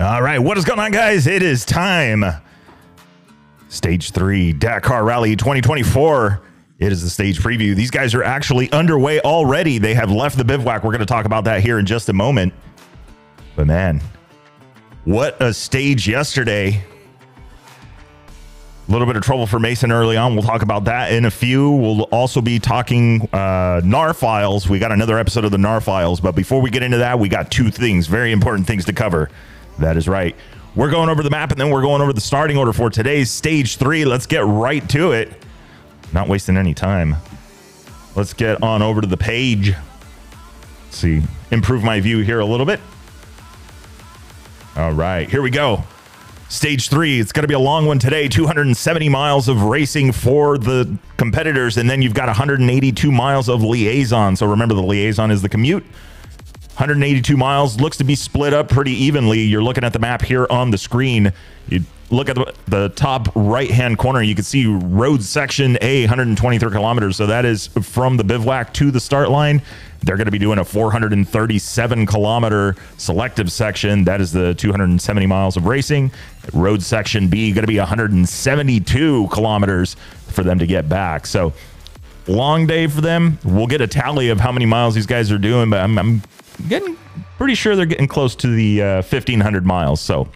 All right, what is going on, guys? It is time. Stage three, Dakar Rally 2024. It is the stage preview. These guys are actually underway already. They have left the bivouac. We're going to talk about that here in just a moment. But man, what a stage yesterday. A little bit of trouble for Mason early on. We'll talk about that in a few. We'll also be talking uh, Gnar files. We got another episode of the Gnar files. But before we get into that, we got two things, very important things to cover. That is right. We're going over the map and then we're going over the starting order for today's stage three. Let's get right to it. Not wasting any time. Let's get on over to the page. Let's see, improve my view here a little bit. All right, here we go. Stage three, it's going to be a long one today 270 miles of racing for the competitors, and then you've got 182 miles of liaison. So remember, the liaison is the commute. 182 miles looks to be split up pretty evenly. You're looking at the map here on the screen. You look at the, the top right hand corner, you can see road section A, 123 kilometers. So that is from the bivouac to the start line. They're going to be doing a 437 kilometer selective section. That is the 270 miles of racing. Road section B going to be 172 kilometers for them to get back. So long day for them. We'll get a tally of how many miles these guys are doing, but I'm, I'm getting pretty sure they're getting close to the uh, 1500 miles. So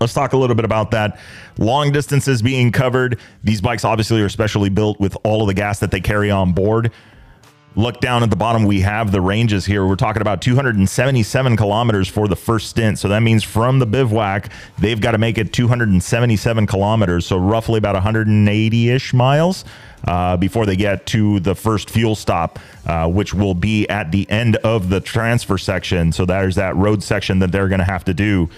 let's talk a little bit about that. Long distances being covered. These bikes obviously are specially built with all of the gas that they carry on board. Look down at the bottom, we have the ranges here. We're talking about 277 kilometers for the first stint. So that means from the bivouac, they've got to make it 277 kilometers. So roughly about 180 ish miles. Uh, before they get to the first fuel stop, uh, which will be at the end of the transfer section. So there's that road section that they're going to have to do.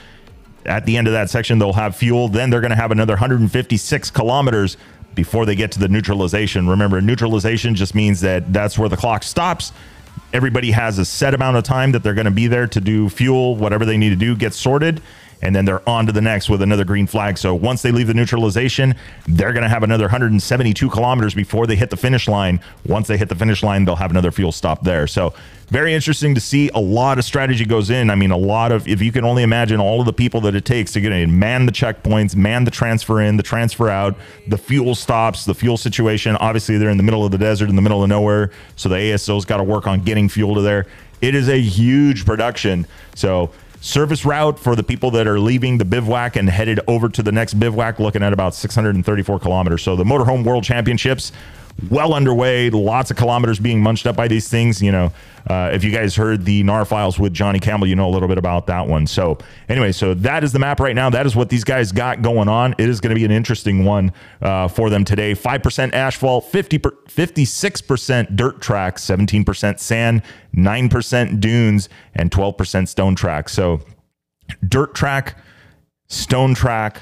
At the end of that section, they'll have fuel. Then they're going to have another 156 kilometers before they get to the neutralization. Remember, neutralization just means that that's where the clock stops. Everybody has a set amount of time that they're going to be there to do fuel, whatever they need to do, get sorted and then they're on to the next with another green flag. So once they leave the neutralization, they're going to have another 172 kilometers before they hit the finish line. Once they hit the finish line, they'll have another fuel stop there. So very interesting to see. A lot of strategy goes in. I mean, a lot of, if you can only imagine all of the people that it takes to get in, man the checkpoints, man the transfer in, the transfer out, the fuel stops, the fuel situation. Obviously, they're in the middle of the desert, in the middle of nowhere. So the ASO's got to work on getting fuel to there. It is a huge production. So, Service route for the people that are leaving the bivouac and headed over to the next bivouac, looking at about 634 kilometers. So the Motorhome World Championships well underway. Lots of kilometers being munched up by these things. You know, uh, if you guys heard the Gnar files with Johnny Campbell, you know a little bit about that one. So, anyway, so that is the map right now. That is what these guys got going on. It is going to be an interesting one uh, for them today. 5% asphalt, 50 per, 56% dirt track, 17% sand, 9% dunes, and 12% stone track. So, dirt track, stone track,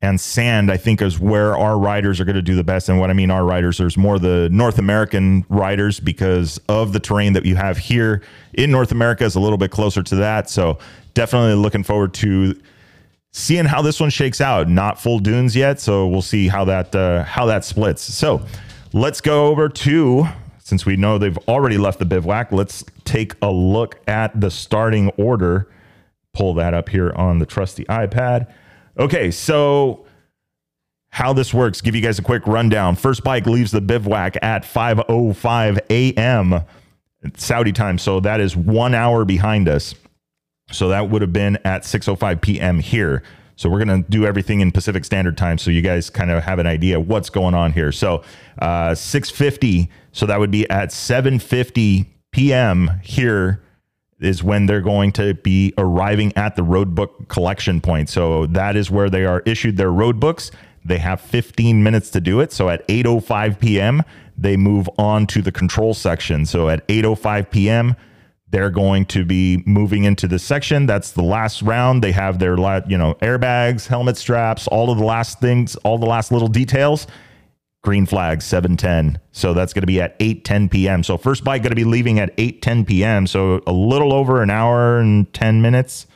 and sand, I think, is where our riders are going to do the best. And what I mean, our riders, there's more the North American riders because of the terrain that you have here in North America is a little bit closer to that. So definitely looking forward to seeing how this one shakes out. Not full dunes yet, so we'll see how that uh, how that splits. So let's go over to since we know they've already left the bivouac. Let's take a look at the starting order. Pull that up here on the trusty iPad. Okay, so how this works, give you guys a quick rundown. First bike leaves the bivouac at 5:05 a.m. Saudi time, so that is 1 hour behind us. So that would have been at 6:05 p.m. here. So we're going to do everything in Pacific Standard Time so you guys kind of have an idea what's going on here. So uh 6:50, so that would be at 7:50 p.m. here is when they're going to be arriving at the road book collection point. So that is where they are issued their road books. They have 15 minutes to do it. So at 8:05 p.m., they move on to the control section. So at 8:05 p.m., they're going to be moving into the section. That's the last round. They have their you know airbags, helmet straps, all of the last things, all the last little details green flag 710 so that's going to be at 8:10 p.m. so first bike going to be leaving at 8:10 p.m. so a little over an hour and 10 minutes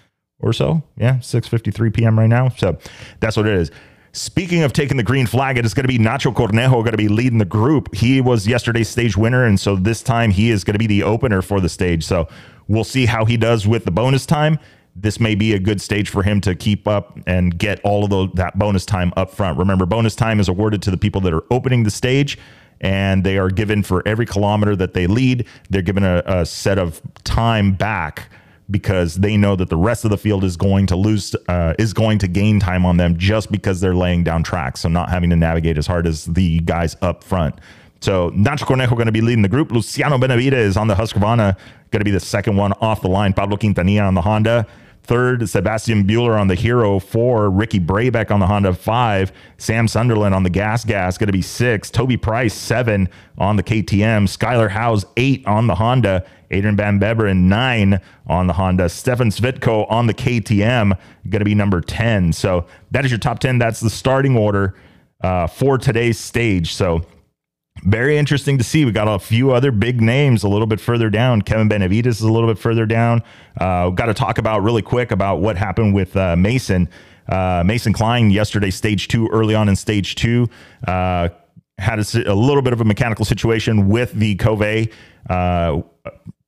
or so yeah 6:53 p.m. right now so that's what it is Speaking of taking the green flag, it is going to be Nacho Cornejo going to be leading the group. He was yesterday's stage winner, and so this time he is going to be the opener for the stage. So we'll see how he does with the bonus time. This may be a good stage for him to keep up and get all of the, that bonus time up front. Remember, bonus time is awarded to the people that are opening the stage and they are given for every kilometer that they lead, they're given a, a set of time back because they know that the rest of the field is going to lose, uh, is going to gain time on them just because they're laying down tracks. So not having to navigate as hard as the guys up front. So Nacho Cornejo going to be leading the group. Luciano Benavides on the Husqvarna, going to be the second one off the line. Pablo Quintanilla on the Honda. Third, Sebastian Bühler on the Hero. Four, Ricky Brabec on the Honda. Five, Sam Sunderland on the Gas Gas, going to be six. Toby Price, seven on the KTM. Skyler Howes, eight on the Honda. Adrien Van Beveren, nine on the Honda. Stefan Svitko on the KTM, going to be number 10. So that is your top 10. That's the starting order uh, for today's stage. So very interesting to see. We got a few other big names a little bit further down. Kevin Benavides is a little bit further down. Uh, got to talk about really quick about what happened with uh, Mason. Uh, Mason Klein yesterday, stage two, early on in stage two, uh, had a, a, little bit of a mechanical situation with the Kove uh,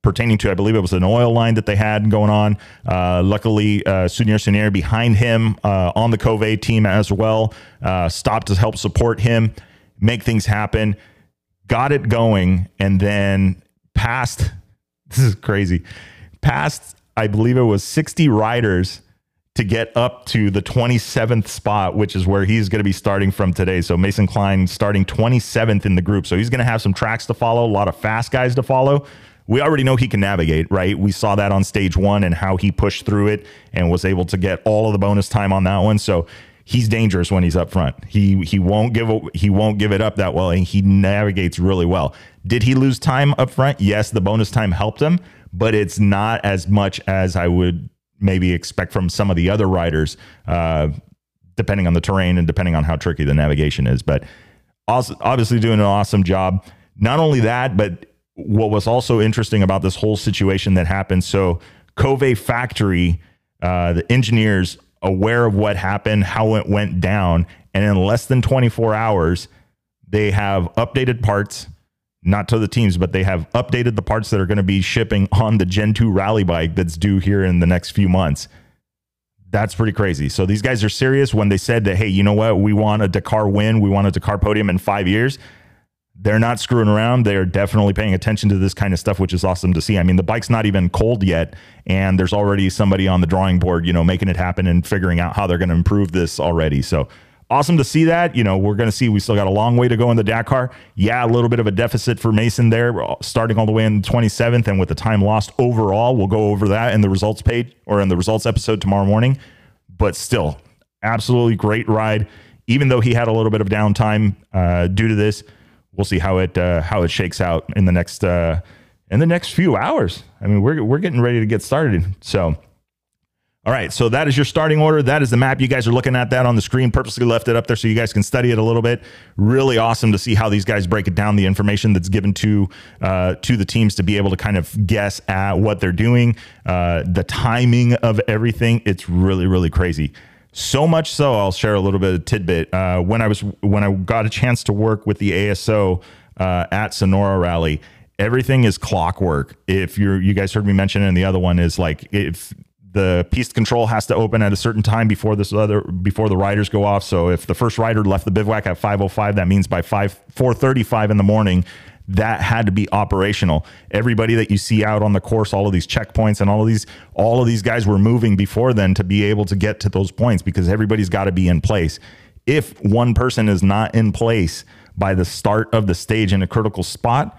pertaining to, I believe it was an oil line that they had going on. Uh, luckily, uh, Sunir Sunir behind him uh, on the Kove team as well uh, stopped to help support him, make things happen got it going, and then passed. This is crazy. Passed, I believe it was 60 riders to get up to the 27th spot, which is where he's going to be starting from today. So Mason Klein starting 27th in the group. So he's going to have some tracks to follow, a lot of fast guys to follow. We already know he can navigate, right? We saw that on stage one and how he pushed through it and was able to get all of the bonus time on that one. So he's dangerous when he's up front. He he won't give he won't give it up that well, and he navigates really well. Did he lose time up front? Yes, the bonus time helped him, but it's not as much as I would maybe expect from some of the other riders, uh, depending on the terrain and depending on how tricky the navigation is. But also, obviously, doing an awesome job. Not only that, but what was also interesting about this whole situation that happened. So, Kove Factory, uh, the engineers aware of what happened, how it went down, and in less than 24 hours, they have updated parts, not to the teams, but they have updated the parts that are going to be shipping on the Gen 2 rally bike that's due here in the next few months. That's pretty crazy. So these guys are serious when they said that, hey, you know what? We want a Dakar win. We want a Dakar podium in five years they're not screwing around. They're definitely paying attention to this kind of stuff, which is awesome to see. I mean, the bike's not even cold yet, and there's already somebody on the drawing board, you know, making it happen and figuring out how they're going to improve this already. So awesome to see that. You know, we're going to see we still got a long way to go in the Dakar. Yeah, a little bit of a deficit for Mason there, starting all the way in 27th, and with the time lost overall. We'll go over that in the results page or in the results episode tomorrow morning. But still, absolutely great ride. Even though he had a little bit of downtime uh, due to this we'll see how it uh, how it shakes out in the next uh, in the next few hours. I mean, we're we're getting ready to get started. So, all right. So that is your starting order. That is the map. You guys are looking at that on the screen. Purposely left it up there so you guys can study it a little bit. Really awesome to see how these guys break it down. The information that's given to uh, to the teams to be able to kind of guess at what they're doing, uh, the timing of everything. It's really really crazy. So much so, I'll share a little bit of tidbit. Uh, when I was when I got a chance to work with the ASO uh, at Sonora Rally, everything is clockwork. If you're you guys heard me mention it, and the other one is like if the piste control has to open at a certain time before this other before the riders go off. So if the first rider left the bivouac at 5:05, that means by 5 4:35 in the morning, that had to be operational. Everybody that you see out on the course, all of these checkpoints and all of these, all of these guys were moving before then to be able to get to those points because everybody's got to be in place. If one person is not in place by the start of the stage in a critical spot,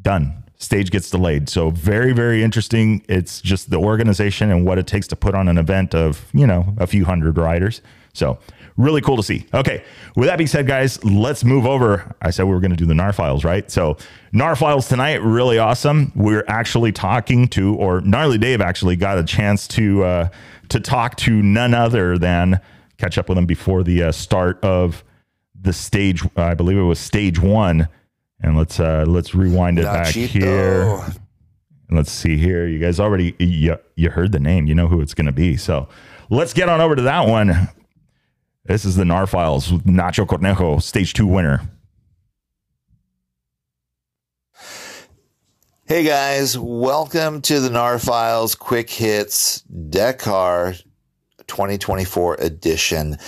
done. Stage gets delayed. So very, very interesting. It's just the organization and what it takes to put on an event of, you know, a few hundred riders. So really cool to see. Okay, with that being said, guys, let's move over. I said we were going to do the Gnar files, right? So Gnar files tonight, really awesome. We're actually talking to, or Gnarly Dave actually got a chance to uh, to talk to none other than catch up with him before the uh, start of the stage. Uh, I believe it was stage one. And let's uh, let's rewind it back here. Let's see here. You guys already you, you heard the name. You know who it's going to be. So let's get on over to that one. This is the Gnar Files with Nacho Cornejo, stage two winner. Hey guys, welcome to the Gnar Files Quick Hits Dakar 2024 edition.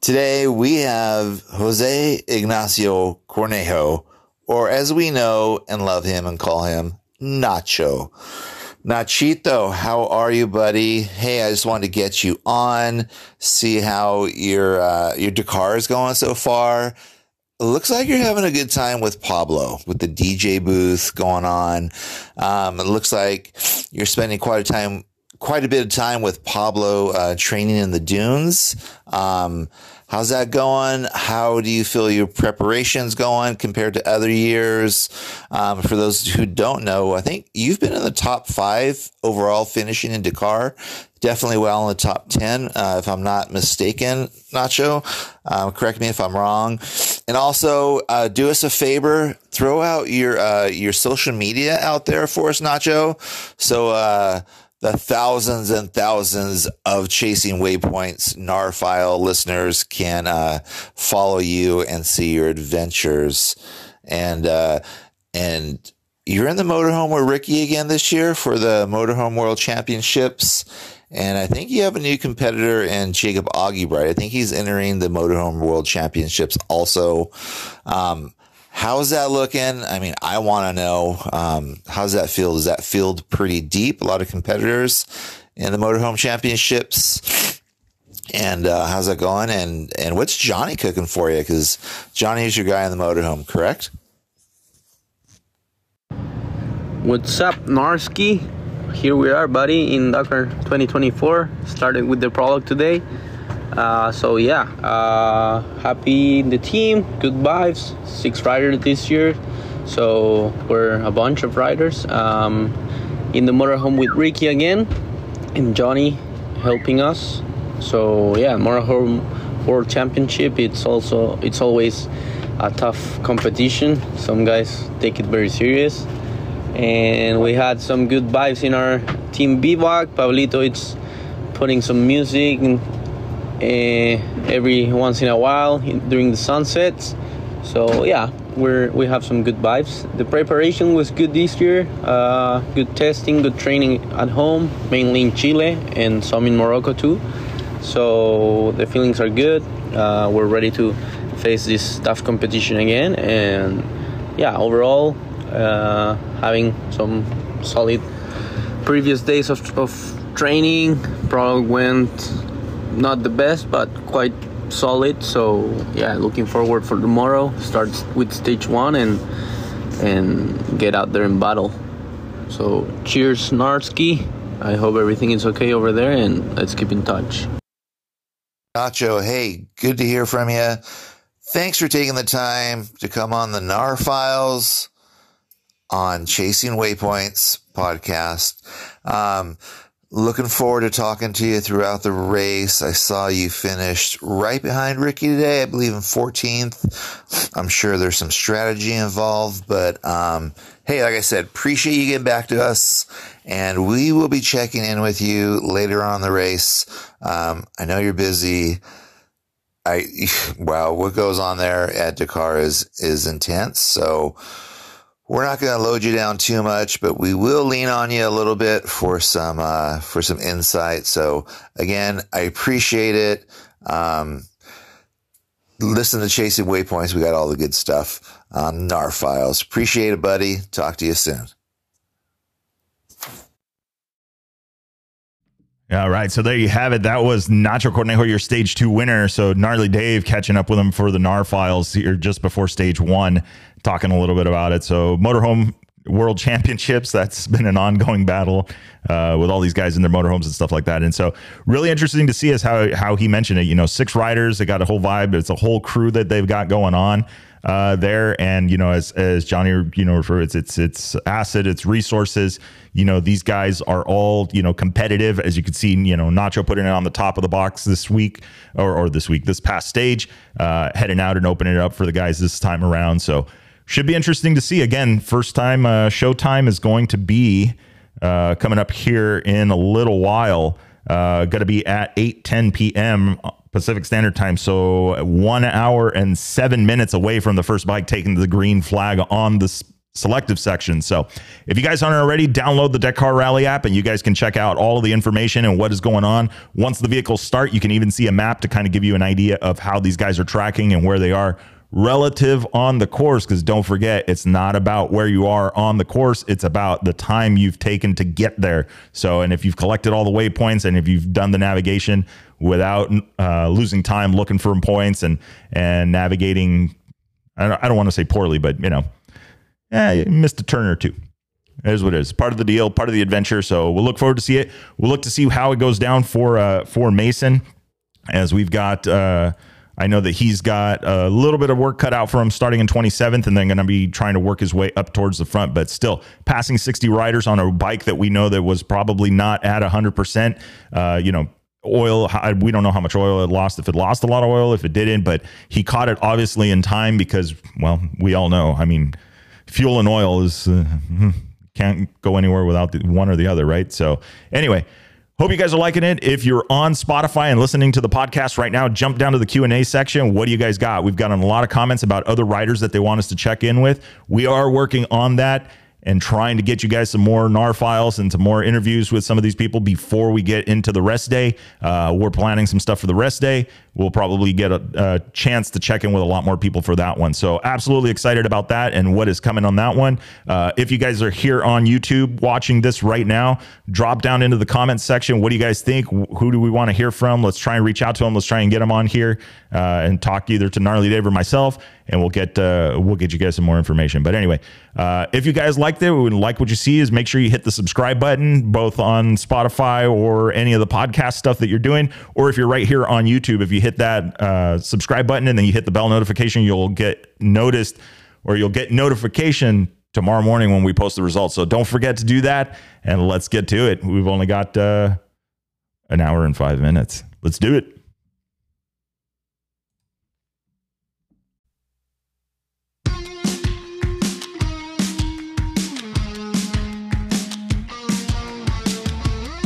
Today we have Jose Ignacio Cornejo, or as we know and love him and call him, Nacho. Nachito, how are you, buddy? Hey, I just wanted to get you on, see how your uh, your Dakar is going so far looks like you're having a good time with Pablo with the DJ booth going on. Um, it looks like you're spending quite a time, quite a bit of time with Pablo uh, training in the dunes. Um, how's that going? How do you feel your preparations going compared to other years? Um, for those who don't know, I think you've been in the top five overall finishing in Dakar definitely well in the top 10, uh, if I'm not mistaken, Nacho. Um, correct me if I'm wrong. And also, uh, do us a favor, throw out your, uh, your social media out there for us, Nacho. So, uh, the thousands and thousands of chasing waypoints Gnar file listeners can uh, follow you and see your adventures. And, uh, and, you're in the motorhome with Ricky again this year for the Motorhome World Championships. And I think you have a new competitor in Jacob Argubright. I think he's entering the Motorhome World Championships also. Um, how's that looking? I mean, I want to know um, how's that field? Is that field pretty deep? A lot of competitors in the Motorhome Championships. And uh, how's that going? And and what's Johnny cooking for you? Because Johnny is your guy in the motorhome, correct? What's up, Narski? here we are, buddy, in Dakar 2024. Started with the prologue today. Uh, so yeah, uh, happy in the team. Good vibes. Six riders this year, so we're a bunch of riders. Um, in the motorhome with Ricky again, and Johnny helping us. So yeah, motorhome world championship. It's also it's always a tough competition. Some guys take it very serious and we had some good vibes in our team bivouac. Pablito it's putting some music and, every once in a while during the sunsets. So yeah, we're we have some good vibes. The preparation was good this year. Uh, good testing, good training at home, mainly in Chile and some in Morocco too. So the feelings are good. Uh, we're ready to face this tough competition again, and yeah, overall uh, having some solid previous days of, of training. Probably went not the best, but quite solid. So yeah, looking forward for tomorrow. Start with stage one and and get out there and battle. So cheers, Narski. I hope everything is okay over there, and let's keep in touch. Nacho, hey, good to hear from you. Thanks for taking the time to come on the Gnar Files on Chasing Waypoints podcast. Um, looking forward to talking to you throughout the race. I saw you finished right behind Ricky today, I believe in 14th. I'm sure there's some strategy involved, but um, hey, like I said, appreciate you getting back to us, and we will be checking in with you later on the race. Um, I know you're busy. I wow, what goes on there at Dakar is is intense. So we're not going to load you down too much, but we will lean on you a little bit for some uh, for some insight. So again, I appreciate it. Um, listen to Chasing Waypoints. We got all the good stuff on Gnar files. Appreciate it, buddy. Talk to you soon. All right, so there you have it. That was Nacho Cornejo, your stage two winner. So gnarly Dave catching up with him for the Gnar files here just before stage one talking a little bit about it. So, Motorhome World Championships, that's been an ongoing battle uh, with all these guys in their motorhomes and stuff like that. And so, really interesting to see is how how he mentioned it. You know, six riders, they got a whole vibe. It's a whole crew that they've got going on uh, there. And you know, as as Johnny you know refer, it's it's it's acid, it's resources. You know, these guys are all you know competitive, as you can see. You know, Nacho putting it on the top of the box this week, or or this week, this past stage, uh, heading out and opening it up for the guys this time around. So should be interesting to see. Again, first time uh, showtime is going to be uh, coming up here in a little while. Uh, going to be at 8 10 p.m. Pacific Standard Time. So one hour and seven minutes away from the first bike taking the green flag on the selective section. So if you guys aren't already, download the Dakar Rally app and you guys can check out all of the information and what is going on. Once the vehicles start, you can even see a map to kind of give you an idea of how these guys are tracking and where they are relative on the course because don't forget it's not about where you are on the course it's about the time you've taken to get there so and if you've collected all the waypoints and if you've done the navigation without uh, losing time looking for points and and navigating i don't, I don't want to say poorly but you know yeah, you missed a turn or two. Here's what it is. Part of the deal, part of the adventure. So we'll look forward to see it. We'll look to see how it goes down for uh, for Mason, as we've got. Uh, I know that he's got a little bit of work cut out for him starting in 27th, and then going to be trying to work his way up towards the front. But still, passing 60 riders on a bike that we know that was probably not at 100. percent uh, You know, oil we don't know how much oil it lost if it lost a lot of oil if it didn't but he caught it obviously in time because well we all know i mean fuel and oil is uh, can't go anywhere without the one or the other, right? So anyway, hope you guys are liking it. If you're on Spotify and listening to the podcast right now, jump down to the Q&A section. What do you guys got? We've gotten a lot of comments about other writers that they want us to check in with. We are working on that and trying to get you guys some more Gnar files and some more interviews with some of these people before we get into the rest day. Uh, we're planning some stuff for the rest day. We'll probably get a, a, chance to check in with a lot more people for that one. So, absolutely excited about that and what is coming on that one. Uh, if you guys are here on YouTube watching this right now, drop down into the comments section. What do you guys think? Who do we want to hear from? Let's try and reach out to them. Let's try and get them on here uh, and talk either to Gnarly Dave or myself and we'll get uh, we'll get you guys some more information. But anyway, uh, if you guys liked it, would like what you see, is make sure you hit the subscribe button both on Spotify or any of the podcast stuff that you're doing, or if you're right here on YouTube, if you hit that uh, subscribe button and then you hit the bell notification, you'll get noticed or you'll get notification tomorrow morning when we post the results. So don't forget to do that, and let's get to it. We've only got uh, an hour and five minutes. Let's do it.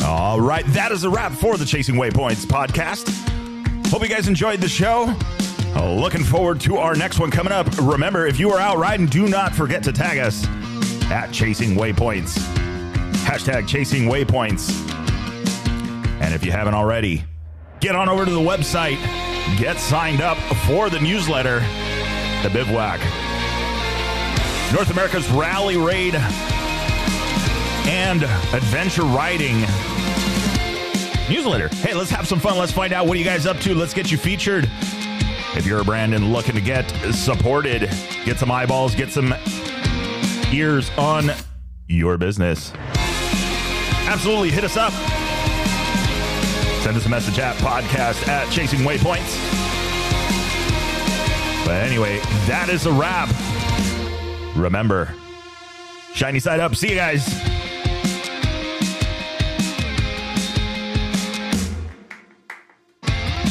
All right, that is a wrap for the Chasing Waypoints podcast. Hope you guys enjoyed the show. Looking forward to our next one coming up. Remember, if you are out riding, do not forget to tag us at Chasing Waypoints. Hashtag Chasing Waypoints. And if you haven't already, get on over to the website, get signed up for the newsletter, The Bivouac. North America's Rally Raid and Adventure Riding newsletter. Hey, let's have some fun. Let's find out what are you guys up to. Let's get you featured. If you're a brand and looking to get supported, get some eyeballs, get some ears on your business. Absolutely hit us up. Send us a message at podcast at chasing waypoints. But anyway, that is a wrap. Remember, shiny side up. See you guys.